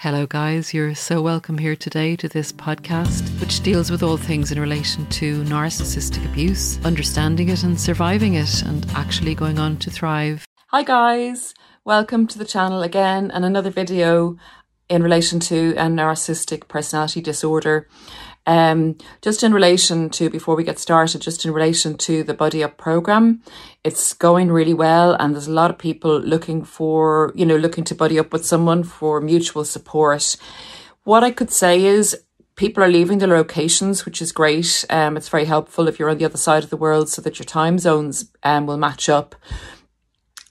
Hello, guys. You're so welcome here today to this podcast, which deals with all things in relation to narcissistic abuse, understanding it and surviving it, and actually going on to thrive. Hi, guys. Welcome to the channel again and another video in relation to a narcissistic personality disorder. Um, just in relation to, before we get started, just in relation to the Buddy Up program, it's going really well. And there's a lot of people looking for, you know, looking to buddy up with someone for mutual support. What I could say is people are leaving their locations, which is great. Um, it's very helpful if you're on the other side of the world so that your time zones um, will match up.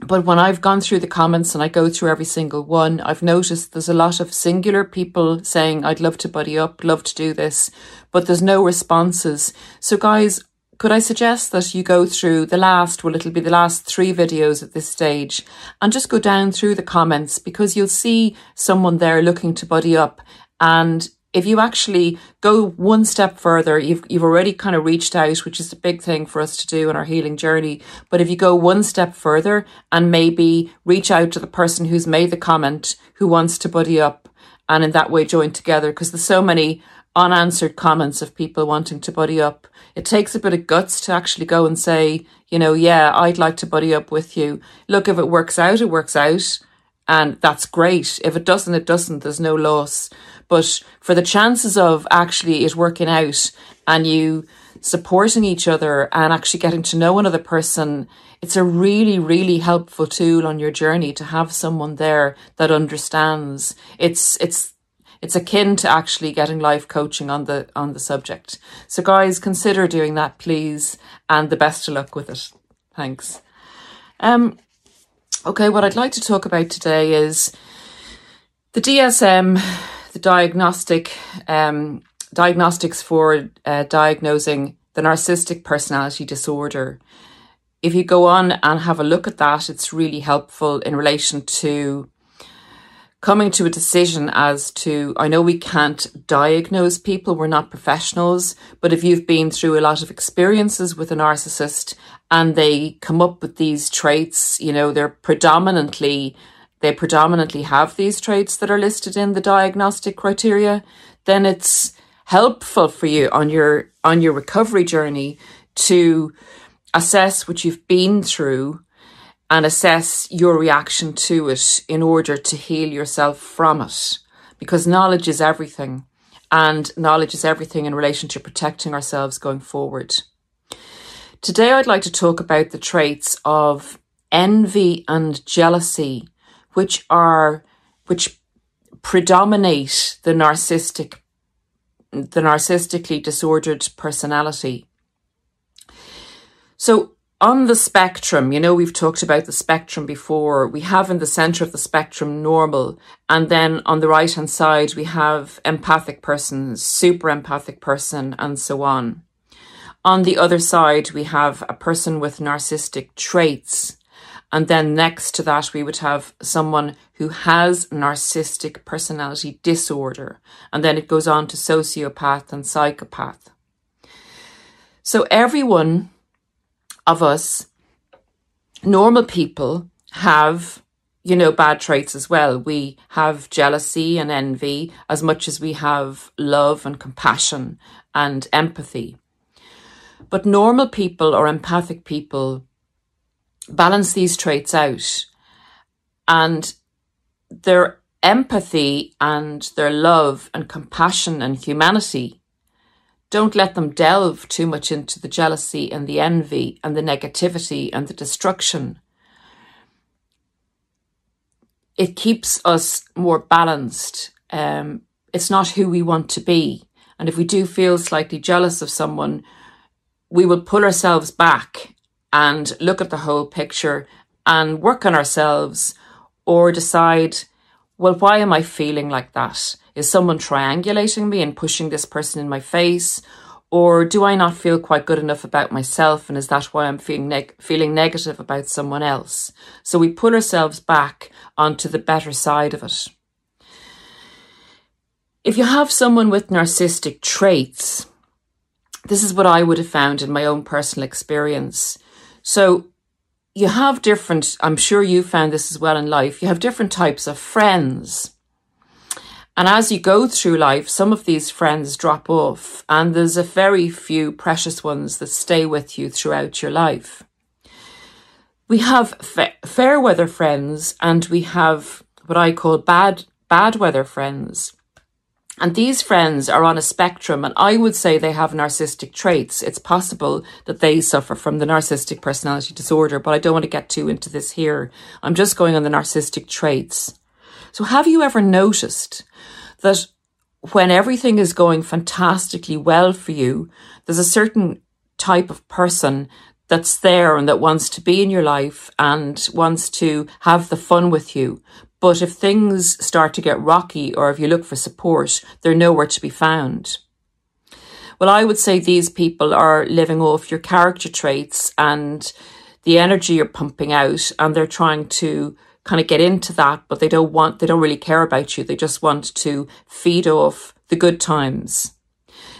But when I've gone through the comments and I go through every single one, I've noticed there's a lot of singular people saying, I'd love to buddy up, love to do this, but there's no responses. So, guys, could I suggest that you go through the last, well, it'll be the last three videos at this stage, and just go down through the comments because you'll see someone there looking to buddy up and if you actually go one step further, you've, you've already kind of reached out, which is a big thing for us to do in our healing journey. But if you go one step further and maybe reach out to the person who's made the comment who wants to buddy up and in that way join together, because there's so many unanswered comments of people wanting to buddy up. It takes a bit of guts to actually go and say, you know, yeah, I'd like to buddy up with you. Look, if it works out, it works out. And that's great. If it doesn't, it doesn't. There's no loss. But for the chances of actually it working out and you supporting each other and actually getting to know another person, it's a really, really helpful tool on your journey to have someone there that understands. It's, it's, it's akin to actually getting life coaching on the on the subject. So guys, consider doing that, please, and the best of luck with it. Thanks. Um, okay, what I'd like to talk about today is the DSM the diagnostic um, diagnostics for uh, diagnosing the narcissistic personality disorder. If you go on and have a look at that, it's really helpful in relation to coming to a decision as to I know we can't diagnose people, we're not professionals, but if you've been through a lot of experiences with a narcissist and they come up with these traits, you know, they're predominantly they predominantly have these traits that are listed in the diagnostic criteria, then it's helpful for you on your on your recovery journey to assess what you've been through and assess your reaction to it in order to heal yourself from it because knowledge is everything and knowledge is everything in relation to protecting ourselves going forward. Today I'd like to talk about the traits of envy and jealousy which are which predominate the narcissistic the narcissistically disordered personality. So on the spectrum, you know, we've talked about the spectrum before. We have in the center of the spectrum normal, and then on the right hand side, we have empathic person, super empathic person, and so on. On the other side, we have a person with narcissistic traits. And then next to that, we would have someone who has narcissistic personality disorder. And then it goes on to sociopath and psychopath. So everyone of us, normal people, have, you know, bad traits as well. We have jealousy and envy as much as we have love and compassion and empathy. But normal people or empathic people balance these traits out and their empathy and their love and compassion and humanity. Don't let them delve too much into the jealousy and the envy and the negativity and the destruction. It keeps us more balanced. Um, it's not who we want to be. And if we do feel slightly jealous of someone, we will pull ourselves back and look at the whole picture and work on ourselves or decide, well, why am I feeling like that? Is someone triangulating me and pushing this person in my face? Or do I not feel quite good enough about myself? And is that why I'm feeling, neg- feeling negative about someone else? So we pull ourselves back onto the better side of it. If you have someone with narcissistic traits, this is what I would have found in my own personal experience. So you have different, I'm sure you found this as well in life, you have different types of friends. And as you go through life, some of these friends drop off, and there's a very few precious ones that stay with you throughout your life. We have fa- fair weather friends, and we have what I call bad bad weather friends. And these friends are on a spectrum, and I would say they have narcissistic traits. It's possible that they suffer from the narcissistic personality disorder, but I don't want to get too into this here. I'm just going on the narcissistic traits. So, have you ever noticed that when everything is going fantastically well for you, there's a certain type of person that's there and that wants to be in your life and wants to have the fun with you. But if things start to get rocky or if you look for support, they're nowhere to be found. Well, I would say these people are living off your character traits and the energy you're pumping out, and they're trying to kind of get into that, but they don't want, they don't really care about you. They just want to feed off the good times.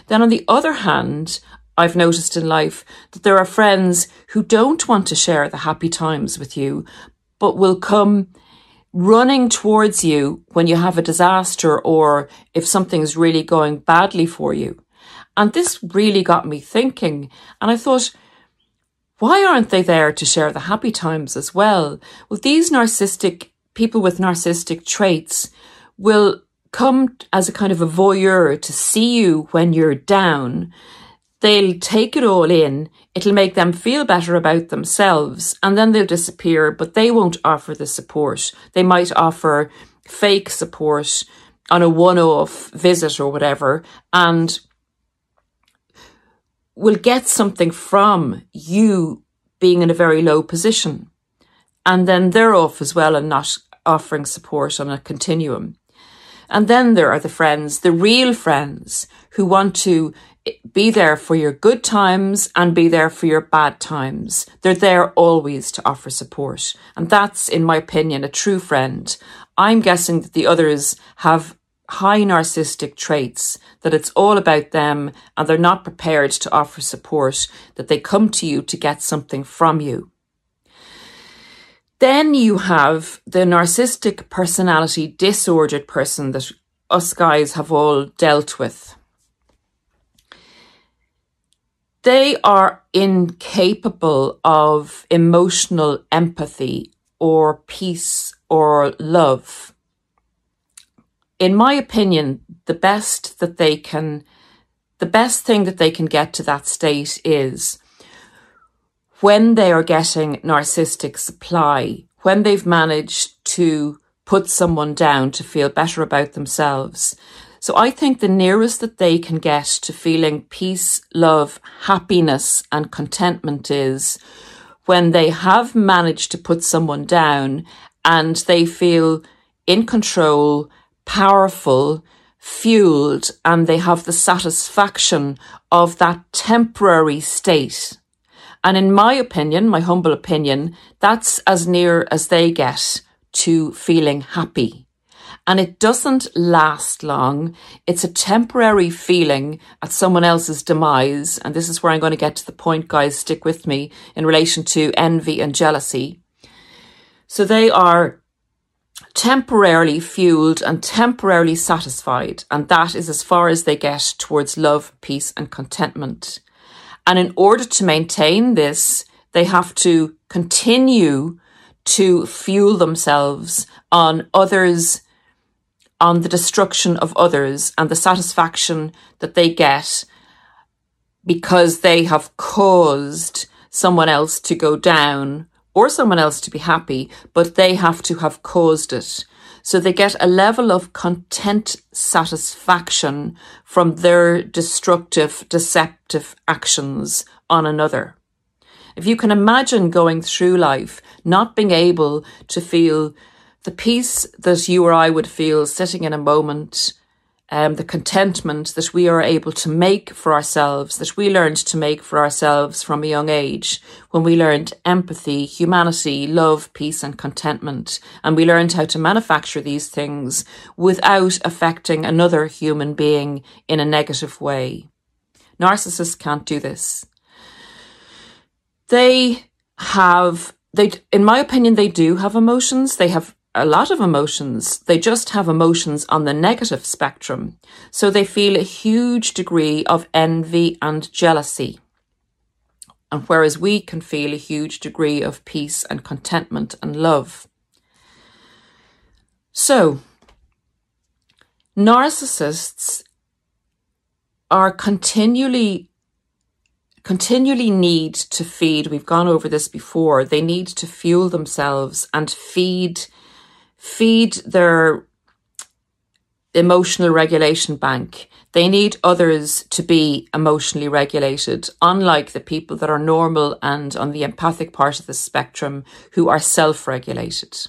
Then on the other hand, I've noticed in life that there are friends who don't want to share the happy times with you, but will come running towards you when you have a disaster or if something's really going badly for you. And this really got me thinking. And I thought, why aren't they there to share the happy times as well? Well, these narcissistic people with narcissistic traits will come as a kind of a voyeur to see you when you're down They'll take it all in, it'll make them feel better about themselves, and then they'll disappear, but they won't offer the support. They might offer fake support on a one off visit or whatever, and will get something from you being in a very low position. And then they're off as well and not offering support on a continuum. And then there are the friends, the real friends who want to be there for your good times and be there for your bad times. They're there always to offer support. And that's, in my opinion, a true friend. I'm guessing that the others have high narcissistic traits, that it's all about them and they're not prepared to offer support, that they come to you to get something from you. Then you have the narcissistic personality disordered person that us guys have all dealt with. They are incapable of emotional empathy or peace or love. In my opinion, the best that they can, the best thing that they can get to that state is when they are getting narcissistic supply, when they've managed to put someone down to feel better about themselves, so I think the nearest that they can get to feeling peace, love, happiness, and contentment is when they have managed to put someone down and they feel in control, powerful, fueled, and they have the satisfaction of that temporary state. And in my opinion, my humble opinion, that's as near as they get to feeling happy and it doesn't last long. It's a temporary feeling at someone else's demise. And this is where I'm going to get to the point, guys. Stick with me in relation to envy and jealousy. So they are temporarily fueled and temporarily satisfied. And that is as far as they get towards love, peace, and contentment. And in order to maintain this, they have to continue to fuel themselves on others' on the destruction of others and the satisfaction that they get because they have caused someone else to go down or someone else to be happy, but they have to have caused it. So they get a level of content satisfaction from their destructive, deceptive actions on another. If you can imagine going through life not being able to feel the peace that you or I would feel sitting in a moment, um, the contentment that we are able to make for ourselves, that we learned to make for ourselves from a young age, when we learned empathy, humanity, love, peace, and contentment. And we learned how to manufacture these things without affecting another human being in a negative way. Narcissists can't do this. They have, they, in my opinion, they do have emotions. They have a lot of emotions. They just have emotions on the negative spectrum. So they feel a huge degree of envy and jealousy. And whereas we can feel a huge degree of peace and contentment and love. So, narcissists are continually continually need to feed we've gone over this before they need to fuel themselves and feed feed their emotional regulation bank. They need others to be emotionally regulated, unlike the people that are normal and on the empathic part of the spectrum who are self regulated.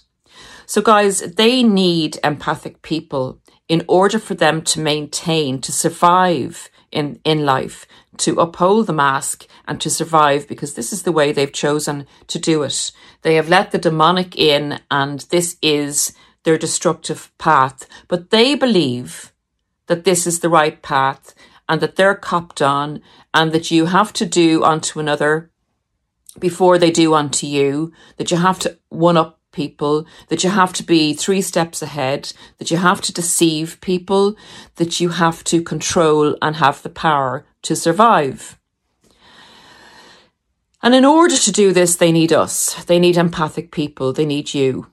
So, guys, they need empathic people in order for them to maintain, to survive in, in life, to uphold the mask and to survive because this is the way they've chosen to do it. They have let the demonic in and this is their destructive path, but they believe that this is the right path and that they're copped on and that you have to do unto another before they do unto you, that you have to one up people, that you have to be three steps ahead, that you have to deceive people, that you have to control and have the power to survive. And in order to do this, they need us. They need empathic people. They need you.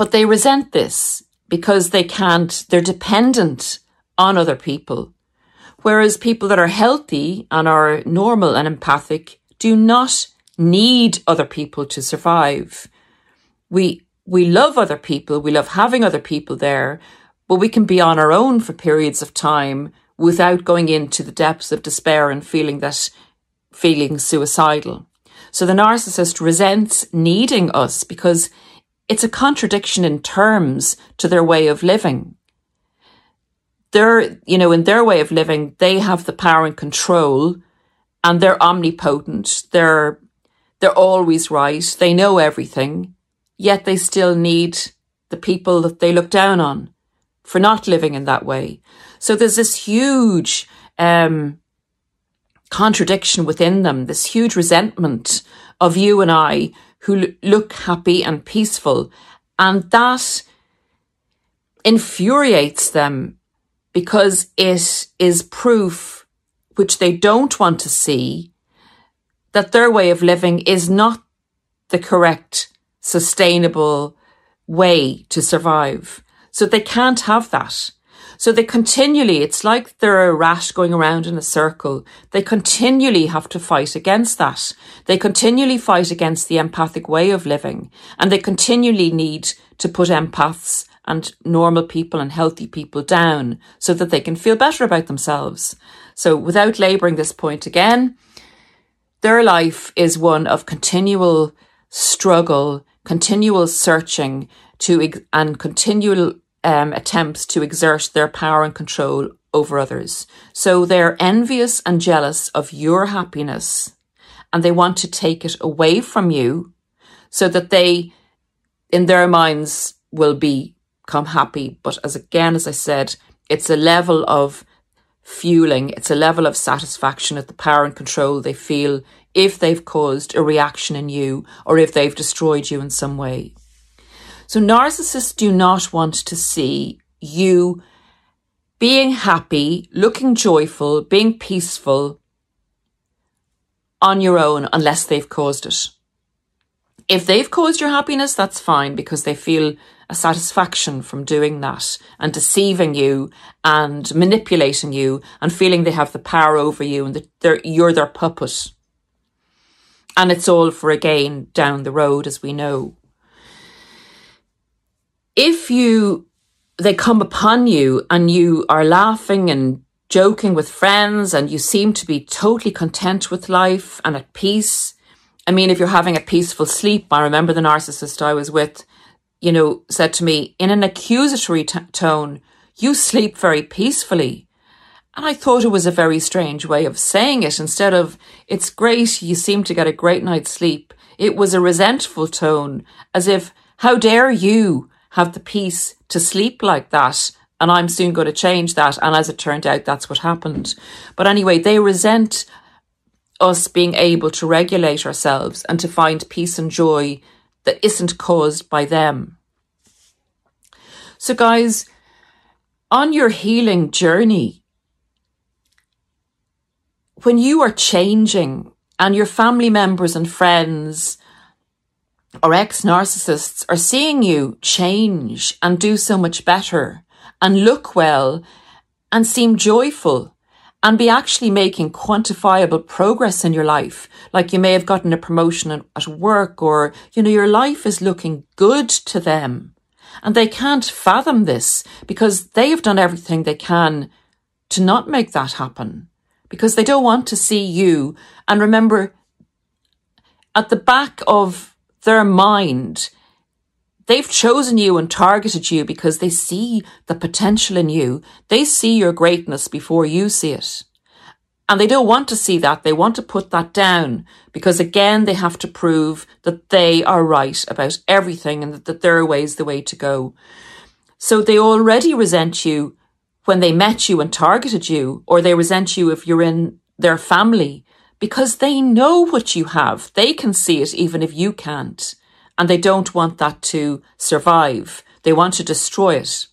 But they resent this because they can't, they're dependent on other people. Whereas people that are healthy and are normal and empathic do not need other people to survive. We, we love other people. We love having other people there, but we can be on our own for periods of time without going into the depths of despair and feeling that feeling suicidal. So the narcissist resents needing us because it's a contradiction in terms to their way of living. They're, you know, in their way of living, they have the power and control and they're omnipotent. They're, they're always right. They know everything, yet they still need the people that they look down on for not living in that way. So there's this huge, um, contradiction within them, this huge resentment of you and I who look happy and peaceful. And that infuriates them because it is proof which they don't want to see that their way of living is not the correct, sustainable way to survive. So they can't have that. So they continually, it's like they're a rat going around in a circle. They continually have to fight against that. They continually fight against the empathic way of living and they continually need to put empaths and normal people and healthy people down so that they can feel better about themselves. So without labouring this point again, their life is one of continual struggle, continual searching to, and continual um, attempts to exert their power and control over others. So they're envious and jealous of your happiness and they want to take it away from you so that they, in their minds, will become happy. But as again, as I said, it's a level of fueling, it's a level of satisfaction at the power and control they feel if they've caused a reaction in you or if they've destroyed you in some way. So narcissists do not want to see you being happy, looking joyful, being peaceful on your own unless they've caused it. If they've caused your happiness, that's fine because they feel a satisfaction from doing that and deceiving you and manipulating you and feeling they have the power over you and that you're their puppet. And it's all for a gain down the road, as we know. If you, they come upon you and you are laughing and joking with friends and you seem to be totally content with life and at peace. I mean, if you're having a peaceful sleep, I remember the narcissist I was with, you know, said to me in an accusatory t- tone, you sleep very peacefully. And I thought it was a very strange way of saying it. Instead of, it's great, you seem to get a great night's sleep, it was a resentful tone, as if, how dare you have the peace to sleep like that? and I'm soon going to change that. And as it turned out, that's what happened. But anyway, they resent us being able to regulate ourselves and to find peace and joy that isn't caused by them. So, guys, on your healing journey, when you are changing and your family members and friends or ex narcissists are seeing you change and do so much better, and look well and seem joyful and be actually making quantifiable progress in your life. Like you may have gotten a promotion at work or, you know, your life is looking good to them. And they can't fathom this because they have done everything they can to not make that happen because they don't want to see you. And remember, at the back of their mind, They've chosen you and targeted you because they see the potential in you. They see your greatness before you see it. And they don't want to see that. They want to put that down because again, they have to prove that they are right about everything and that their way is the way to go. So they already resent you when they met you and targeted you, or they resent you if you're in their family because they know what you have. They can see it even if you can't and they don't want that to survive. They want to destroy it.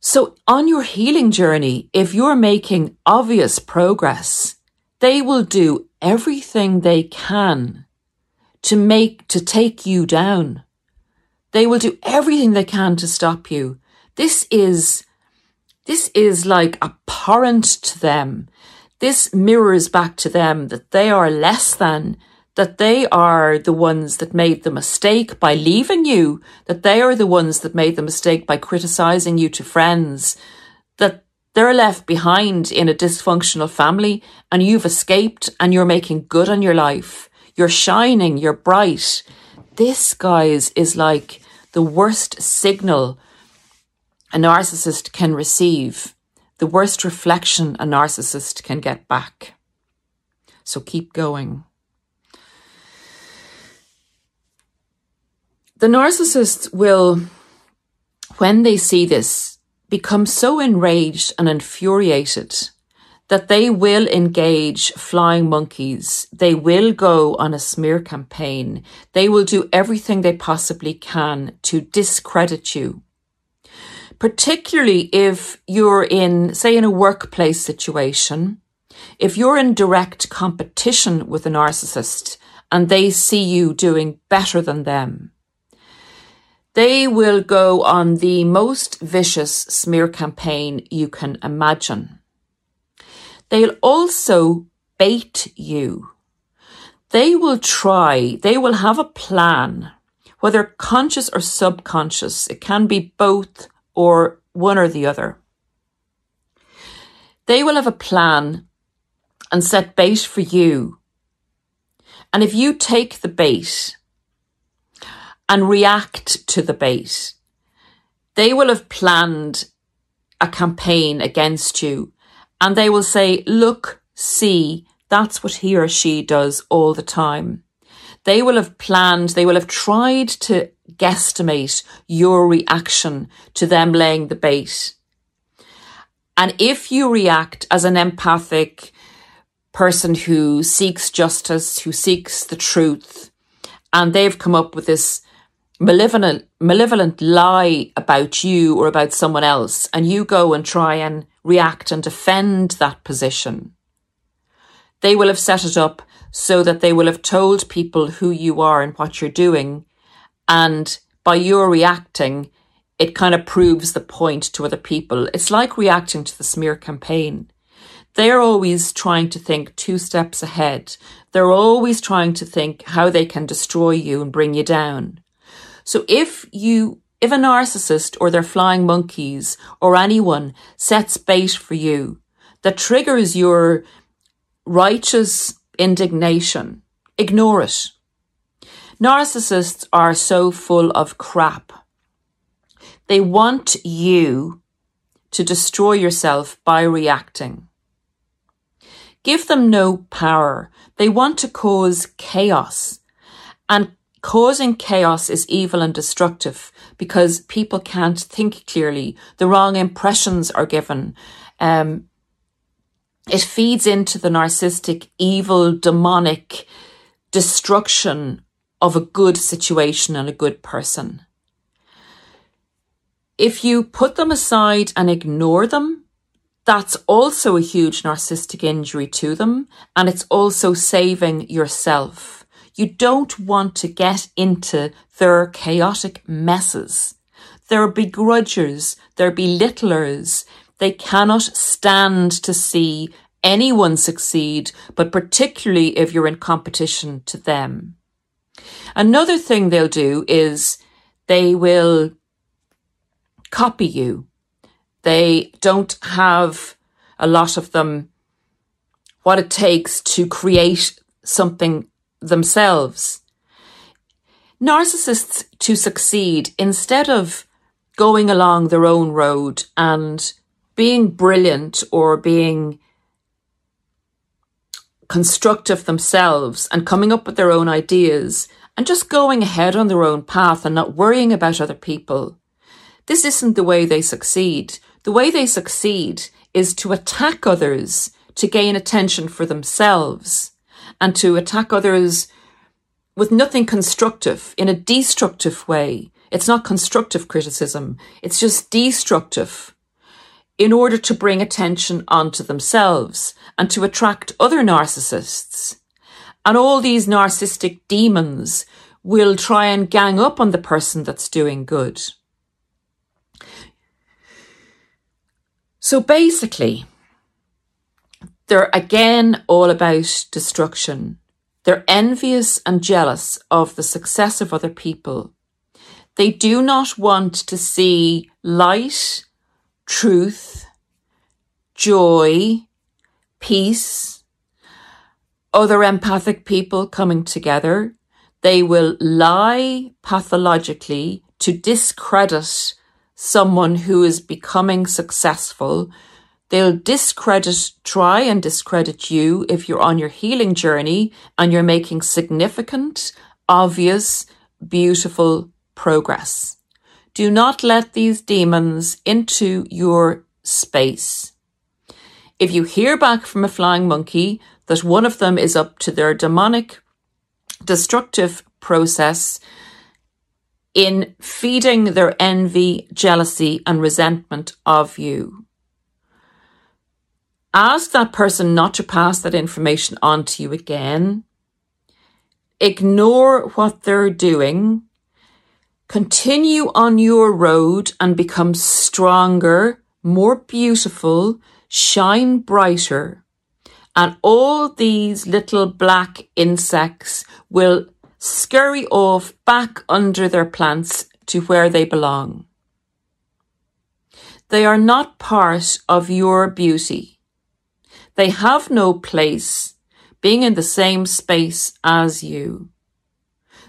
So on your healing journey, if you're making obvious progress, they will do everything they can to make, to take you down. They will do everything they can to stop you. This is, this is like abhorrent to them. This mirrors back to them that they are less than that they are the ones that made the mistake by leaving you, that they are the ones that made the mistake by criticizing you to friends, that they're left behind in a dysfunctional family and you've escaped and you're making good on your life. You're shining, you're bright. This, guys, is like the worst signal a narcissist can receive, the worst reflection a narcissist can get back. So keep going. The narcissist will, when they see this, become so enraged and infuriated that they will engage flying monkeys. They will go on a smear campaign. They will do everything they possibly can to discredit you. Particularly if you're in, say, in a workplace situation, if you're in direct competition with a narcissist and they see you doing better than them, they will go on the most vicious smear campaign you can imagine. They'll also bait you. They will try, they will have a plan, whether conscious or subconscious. It can be both or one or the other. They will have a plan and set bait for you. And if you take the bait, and react to the bait. They will have planned a campaign against you and they will say, look, see, that's what he or she does all the time. They will have planned, they will have tried to guesstimate your reaction to them laying the bait. And if you react as an empathic person who seeks justice, who seeks the truth, and they've come up with this malevolent malevolent lie about you or about someone else and you go and try and react and defend that position they will have set it up so that they will have told people who you are and what you're doing and by your reacting, it kind of proves the point to other people. It's like reacting to the smear campaign. They're always trying to think two steps ahead. They're always trying to think how they can destroy you and bring you down. So if you, if a narcissist or their flying monkeys or anyone sets bait for you that triggers your righteous indignation, ignore it. Narcissists are so full of crap. They want you to destroy yourself by reacting. Give them no power. They want to cause chaos. And causing chaos is evil and destructive because people can't think clearly. The wrong impressions are given. Um, it feeds into the narcissistic, evil, demonic destruction of a good situation and a good person. If you put them aside and ignore them, that's also a huge narcissistic injury to them. And it's also saving yourself. You don't want to get into their chaotic messes. They're begrudgers. They're belittlers. They cannot stand to see anyone succeed, but particularly if you're in competition to them. Another thing they'll do is they will copy you. They don't have a lot of them what it takes to create something themselves. Narcissists to succeed, instead of going along their own road and being brilliant or being constructive themselves and coming up with their own ideas and just going ahead on their own path and not worrying about other people. This isn't the way they succeed. The way they succeed is to attack others to gain attention for themselves and to attack others with nothing constructive in a destructive way. It's not constructive criticism. It's just destructive in order to bring attention onto themselves and to attract other narcissists. And all these narcissistic demons will try and gang up on the person that's doing good. So basically, they're again all about destruction. They're envious and jealous of the success of other people. They do not want to see light truth, joy, peace, other empathic people coming together. They will lie pathologically to discredit someone who is becoming successful. They'll discredit, try and discredit you if you're on your healing journey and you're making significant, obvious, beautiful progress. Do not let these demons into your space. If you hear back from a flying monkey that one of them is up to their demonic, destructive process in feeding their envy, jealousy, and resentment of you, ask that person not to pass that information on to you again. Ignore what they're doing Continue on your road and become stronger, more beautiful, shine brighter. And all these little black insects will scurry off back under their plants to where they belong. They are not part of your beauty. They have no place being in the same space as you.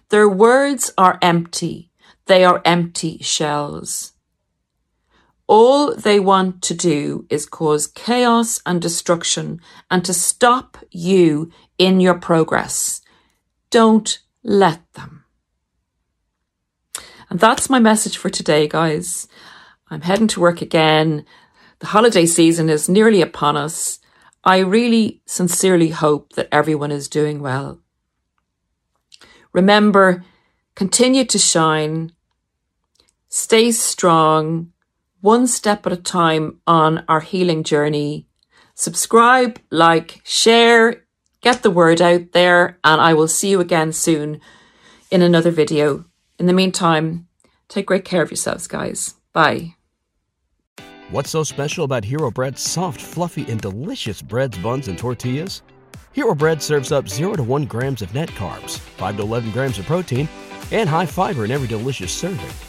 Their words are empty they are empty shells. All they want to do is cause chaos and destruction and to stop you in your progress. Don't let them. And that's my message for today, guys. I'm heading to work again. The holiday season is nearly upon us. I really sincerely hope that everyone is doing well. Remember, continue to shine stay strong, one step at a time on our healing journey. Subscribe, like, share, get the word out there, and I will see you again soon in another video. In the meantime, Take great care of yourselves, guys. Bye. What's so special about Hero Bread's soft, fluffy, and delicious breads, buns, and tortillas? Hero Bread serves up 0 to 1 grams of net carbs, 5 to 11 grams of protein, and high fiber in every delicious serving.